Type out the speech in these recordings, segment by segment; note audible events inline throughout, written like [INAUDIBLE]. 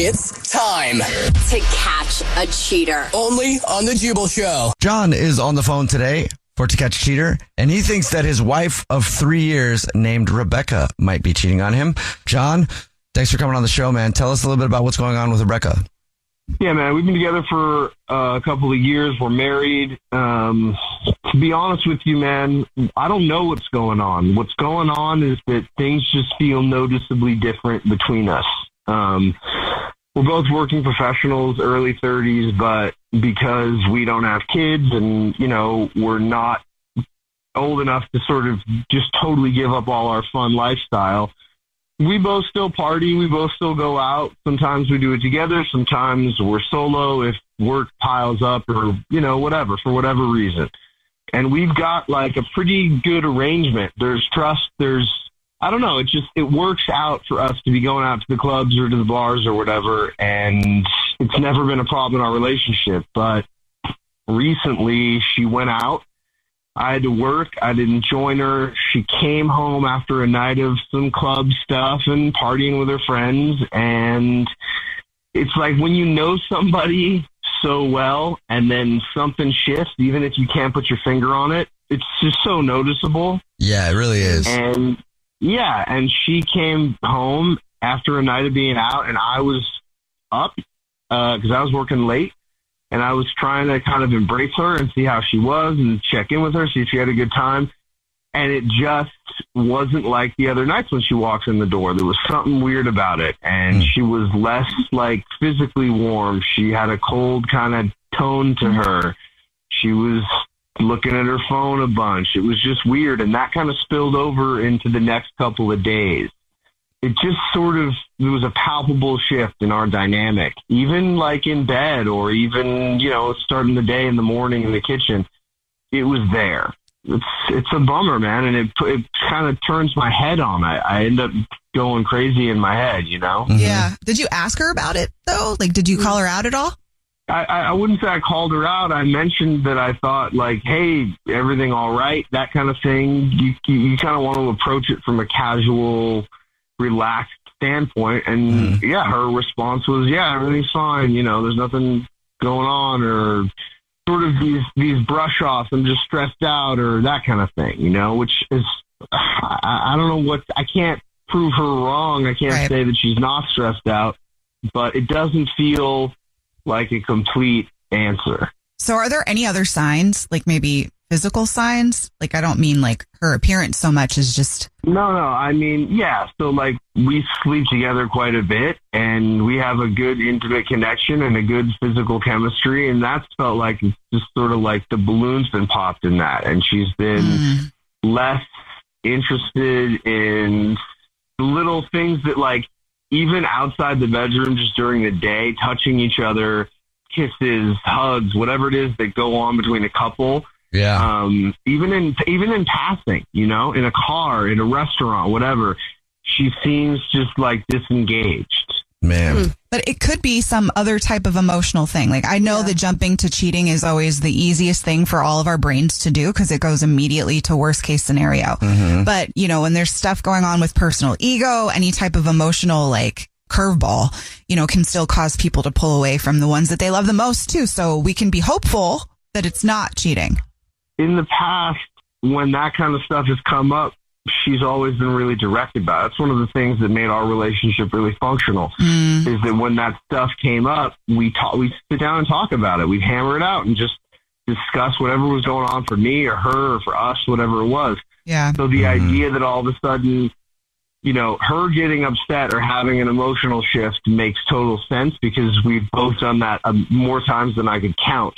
It's time to catch a cheater. only on the Jubal Show. John is on the phone today for To Catch a Cheater, and he thinks that his wife of three years, named Rebecca, might be cheating on him. John, thanks for coming on the show, man. Tell us a little bit about what's going on with Rebecca. Yeah, man, we've been together for uh, a couple of years. We're married. Um, to be honest with you, man, I don't know what's going on. What's going on is that things just feel noticeably different between us. Um, we're both working professionals, early 30s, but because we don't have kids and, you know, we're not old enough to sort of just totally give up all our fun lifestyle, we both still party. We both still go out. Sometimes we do it together. Sometimes we're solo if work piles up or, you know, whatever, for whatever reason. And we've got like a pretty good arrangement. There's trust. There's, I don't know. It just, it works out for us to be going out to the clubs or to the bars or whatever. And it's never been a problem in our relationship. But recently she went out I had to work. I didn't join her. She came home after a night of some club stuff and partying with her friends. And it's like when you know somebody so well and then something shifts, even if you can't put your finger on it, it's just so noticeable. Yeah, it really is. And yeah, and she came home after a night of being out, and I was up uh, because I was working late, and I was trying to kind of embrace her and see how she was and check in with her, see if she had a good time. And it just wasn't like the other nights when she walks in the door. There was something weird about it, and hmm. she was less like physically warm. She had a cold kind of tone to her. She was looking at her phone a bunch. It was just weird, and that kind of spilled over into the next couple of days. It just sort of there was a palpable shift in our dynamic, even like in bed or even you know starting the day in the morning in the kitchen. It was there. It's it's a bummer, man, and it it kind of turns my head on. I, I end up going crazy in my head, you know. Mm-hmm. Yeah. Did you ask her about it though? Like, did you mm. call her out at all? I, I wouldn't say I called her out. I mentioned that I thought like, hey, everything all right, that kind of thing. You you, you kind of want to approach it from a casual, relaxed standpoint. And mm-hmm. yeah, her response was, yeah, everything's fine. You know, there's nothing going on, or sort of these these brush offs. I'm just stressed out, or that kind of thing. You know, which is I, I don't know what I can't prove her wrong. I can't Right. say that she's not stressed out, but it doesn't feel like a complete answer. So, are there any other signs, like maybe physical signs? Like, I don't mean like her appearance so much as just, No, no. I mean, yeah. So like we sleep together quite a bit, and we have a good intimate connection and a good physical chemistry, and that's felt like it's just sort of like the balloon's been popped in that, and she's been Mm. less interested in the little things that like even outside the bedroom, just during the day, touching each other, kisses, hugs, whatever it is that go on between a couple Yeah. um, even in even in passing, you know, in a car, in a restaurant, whatever, she seems just like disengaged. Man. Hmm. But it could be some other type of emotional thing. Like I know that jumping to cheating is always the easiest thing for all of our brains to do because it goes immediately to worst case scenario. Mm-hmm. But you know, when there's stuff going on with personal ego, any type of emotional like curveball, you know, can still cause people to pull away from the ones that they love the most too. So we can be hopeful that it's not cheating. in the past, when that kind of stuff has come up, she's always been really direct about it. That's one of the things that made our relationship really functional. Is that when that stuff came up, we talk, we sit down and talk about it. We'd hammer it out and just discuss whatever was going on for me or her or for us, whatever it was. Yeah. So the idea that all of a sudden, you know, her getting upset or having an emotional shift makes total sense because we've both done that um, more times than I could count.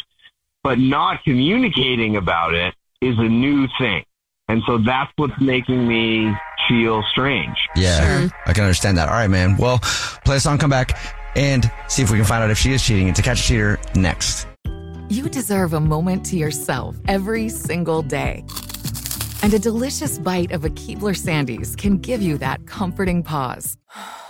But not communicating about it is a new thing. And so that's what's making me feel strange. Yeah, I can understand that. All right, man. Well, play a song, come back, and see if we can find out if she is cheating. And to catch a cheater next. You deserve a moment to yourself every single day. And a delicious bite of a Keebler Sandies can give you that comforting pause. [SIGHS]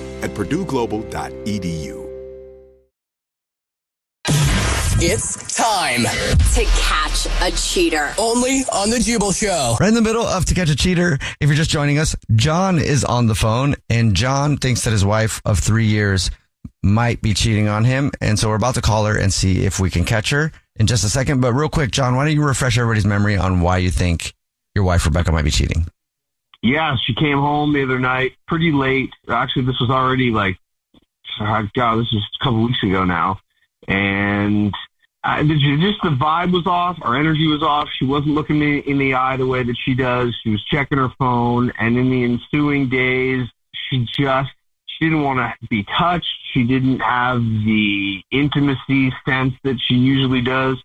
at purdueglobal.edu. It's time. To catch a cheater. Only on the Jubal Show. Right in the middle of To Catch a Cheater, if you're just joining us, John is on the phone, and John thinks that his wife of three years might be cheating on him. And so we're about to call her and see if we can catch her in just a second. But real quick, John, why don't you refresh everybody's memory on why you think your wife, Rebecca, might be cheating? Yeah, she came home the other night pretty late. Actually, this was already like, uh, God, this is a couple weeks ago now. And I, just the vibe was off. Our energy was off. She wasn't looking me in the eye the way that she does. She was checking her phone. And in the ensuing days, she just, she didn't want to be touched. She didn't have the intimacy sense that she usually does.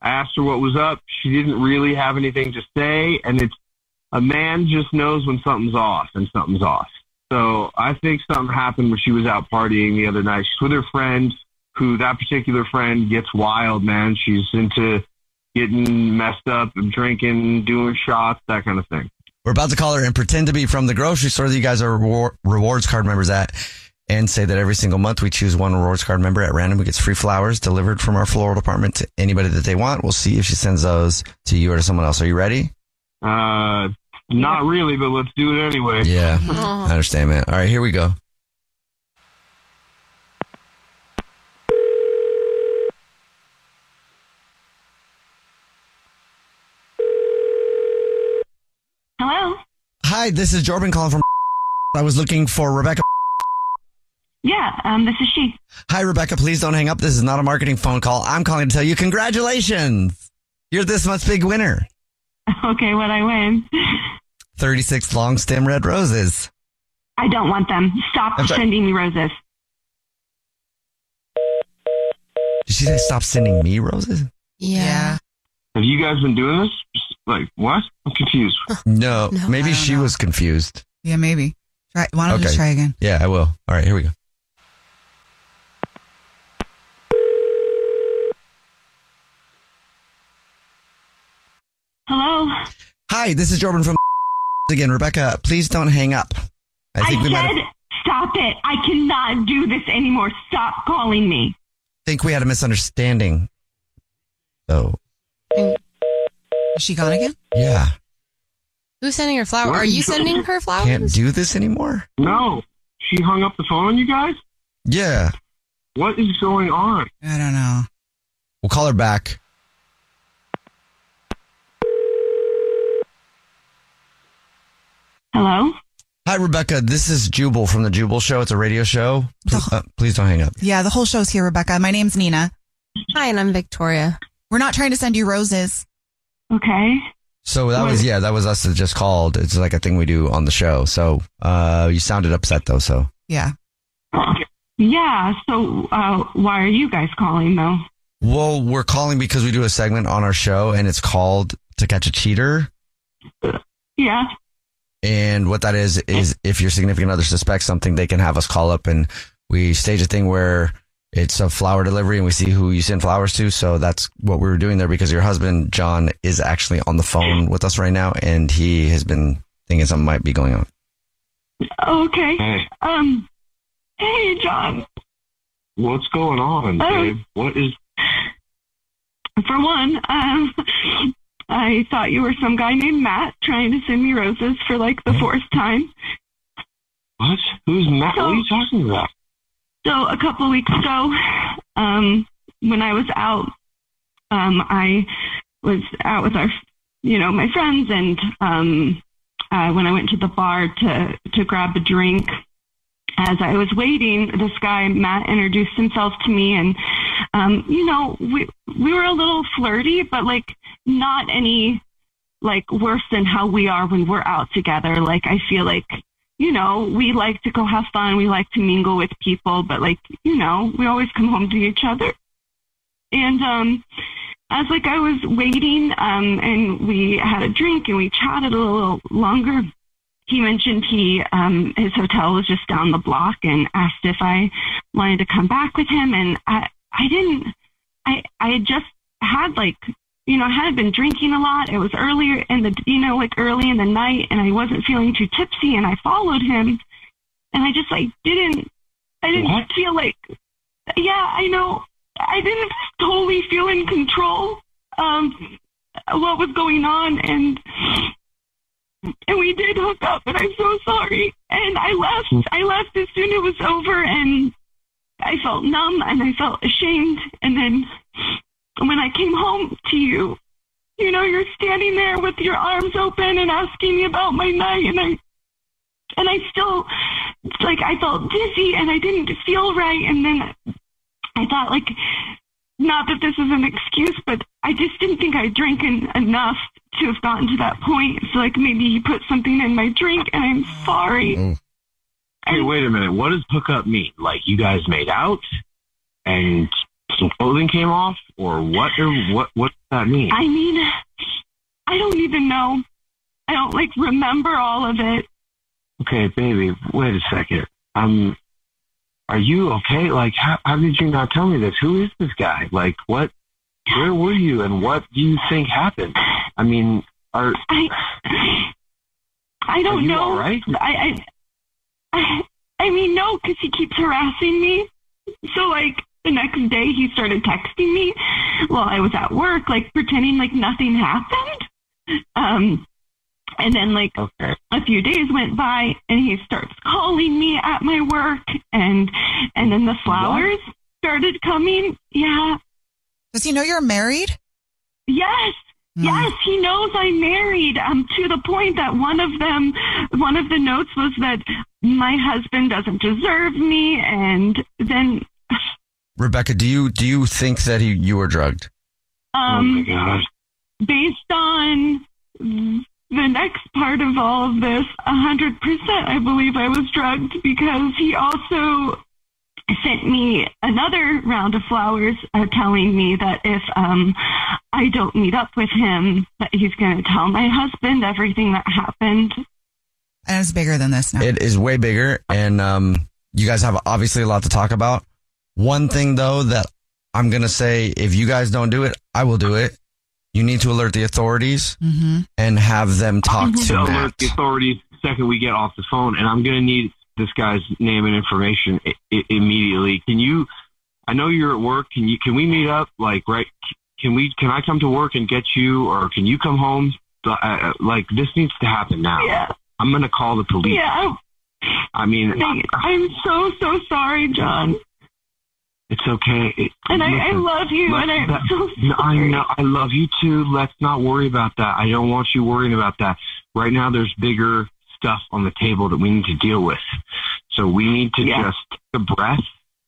I asked her what was up. She didn't really have anything to say. And it's, a man just knows when something's off and something's off. So I think something happened when she was out partying the other night. She's with her friend, who that particular friend gets wild, man. She's into getting messed up and drinking, doing shots, that kind of thing. We're about to call her and pretend to be from the grocery store that you guys are reward, rewards card members at and say that every single month we choose one rewards card member at random who gets free flowers delivered from our floral department to anybody that they want. We'll see if she sends those to you or to someone else. Are you ready? Uh, not really, but let's do it anyway. Yeah, I understand, man. All right, here we go. Hello. Hi, this is Jordan calling from. [LAUGHS] I was looking for Rebecca. Yeah, um, this is she. Hi, Rebecca. Please don't hang up. This is not a marketing phone call. I'm calling to tell you congratulations. You're this month's big winner. [LAUGHS] Okay, what I win? 36 long stem red roses. I don't want them. Stop sending me roses. Did she say stop sending me roses? Yeah. Have you guys been doing this? Like what? I'm confused. No, No, maybe she know. was confused. Yeah, maybe. Try. Why don't you try again? Yeah, I will. All right, here we go. Hello. Hi, this is Jordan from [LAUGHS] again. Rebecca, please don't hang up. I think we said, might have, stop it. I cannot do this anymore. Stop calling me. I think we had a misunderstanding. So Is she gone again? yeah, Who's sending her flowers? Are you sending her flowers? can't do this anymore. No, she hung up the phone on you guys. Yeah, What is going on? I don't know. we'll call her back. Hello. Hi, Rebecca. This is Jubal from the Jubal Show. It's a radio show. Please, uh, please don't hang up. Yeah, the whole show's here, Rebecca. My name's Nina. Hi, and I'm Victoria. We're not trying to send you roses. Okay. So that was yeah, that was us that just called. It's like a thing we do on the show. So uh, you sounded upset though. So Yeah. Yeah. So, uh, why are you guys calling though? well, we're calling because we do a segment on our show, and it's called "To Catch a Cheater." Yeah. And what that is is if your significant other suspects something, they can have us call up and we stage a thing where it's a flower delivery and we see who you send flowers to. So that's what we were doing there because your husband John is actually on the phone with us right now, and he has been thinking something might be going on. Okay. Hey, Um. Hey, John. what's going on, Oh. babe? What is? For one, um, I thought you were some guy named Matt trying to send me roses for like the fourth time. What? Who's Matt? What are you talking about? So a couple of weeks ago, um, when I was out, um, I was out with our, you know, my friends, and um, uh, when I went to the bar to to grab a drink, as I was waiting, this guy Matt introduced himself to me, and um, you know, we we were a little flirty, but like not any like worse than how we are when we're out together. Like I feel like you know, we like to go have fun. We like to mingle with people, but like, you know, we always come home to each other. And, um, as like I was waiting, um, and we had a drink and we chatted a little longer, he mentioned he, um, his hotel was just down the block and asked if I wanted to come back with him. And I, I didn't, I, I had just had like you know, I had been drinking a lot. It was earlier in the, you know, like early in the night and I wasn't feeling too tipsy and I followed him and I just like didn't, I didn't What? feel like, yeah, I know. I didn't [LAUGHS] totally feel in control, um, what was going on and, and we did hook up and I'm so sorry. And I left, I left as soon as it was over and I felt numb and I felt ashamed and then when I came home to you, you know, you're standing there with your arms open and asking me about my night, and I, and I still, like, I felt dizzy and I didn't feel right, and then I thought, like, not that this is an excuse, but I just didn't think I drank en- enough to have gotten to that point. So, like, maybe he put something in my drink, and I'm sorry. Mm. Hey, wait a minute. What does hookup mean? Like you guys made out and some clothing came off, or what? Or what? What does that mean? I mean, I don't even know. I don't like remember all of it. Okay, baby. Wait a second. Um, are you okay? Like, how, how did you not tell me this? Who is this guy? Like, what? Where were you, and what do you think happened? I mean, are I I don't you know. all right? I, I I I mean no, because he keeps harassing me. So like the next day he started texting me while I was at work, like pretending like nothing happened. Um, and then like Okay. a few days went by and he starts calling me at my work and and then the flowers started coming. Yeah. Does he know you're married? Yes. Hmm. Yes, he knows I'm married. Um, to the point that one of them, one of the notes was that my husband doesn't deserve me, and then, Rebecca, do you do you think that he, you were drugged? oh my um, god. based on the next part of all of this, a hundred percent, I believe I was drugged because he also sent me another round of flowers, uh, telling me that if um, I don't meet up with him, that he's going to tell my husband everything that happened. And it's bigger than this now. It is way bigger, and um, you guys have obviously a lot to talk about. One thing though that I'm gonna say, if you guys don't do it, I will do it. You need to alert the authorities mm-hmm. and have them talk to to Matt. alert the authorities the second we get off the phone, and I'm going to need this guy's name and information I- I- immediately. Can you? I know you're at work. Can you? Can we meet up? Like, right? Can we? Can I come to work and get you, or can you come home? Uh, uh, Like, this needs to happen now. Yeah. I'm going to call the police. Yeah, I mean, I, I'm so so sorry, John. It's okay. It, And I, I love you, and I'm that- so No, I know. I love you too. Let's not worry about that. I don't want you worrying about that. Right now, there's bigger stuff on the table that we need to deal with. So we need to Yeah. just take a breath,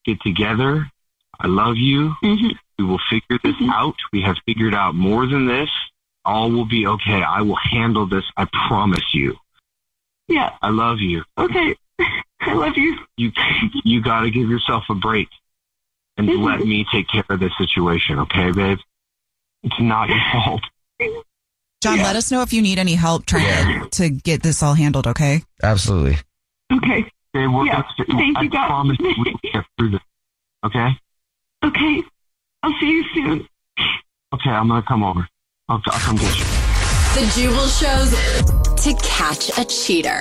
get together. I love you. Mhm. We will figure this out. We have figured out more than this. All will be okay. I will handle this. I promise you. Yeah. I love you. Okay. [LAUGHS] I love you. You you got to give yourself a break and Mhm. let me take care of this situation, okay, babe? It's not your [LAUGHS] fault. John, let us know if you need any help trying to get this all handled, okay? Absolutely. Okay. Okay, we're Yeah, gonna, thank I you, God. promise we'll get through this. Okay? Okay. I'll see you soon. Okay, I'm gonna come over. I'll, I'll come get you. The Jubal shows to catch a cheater.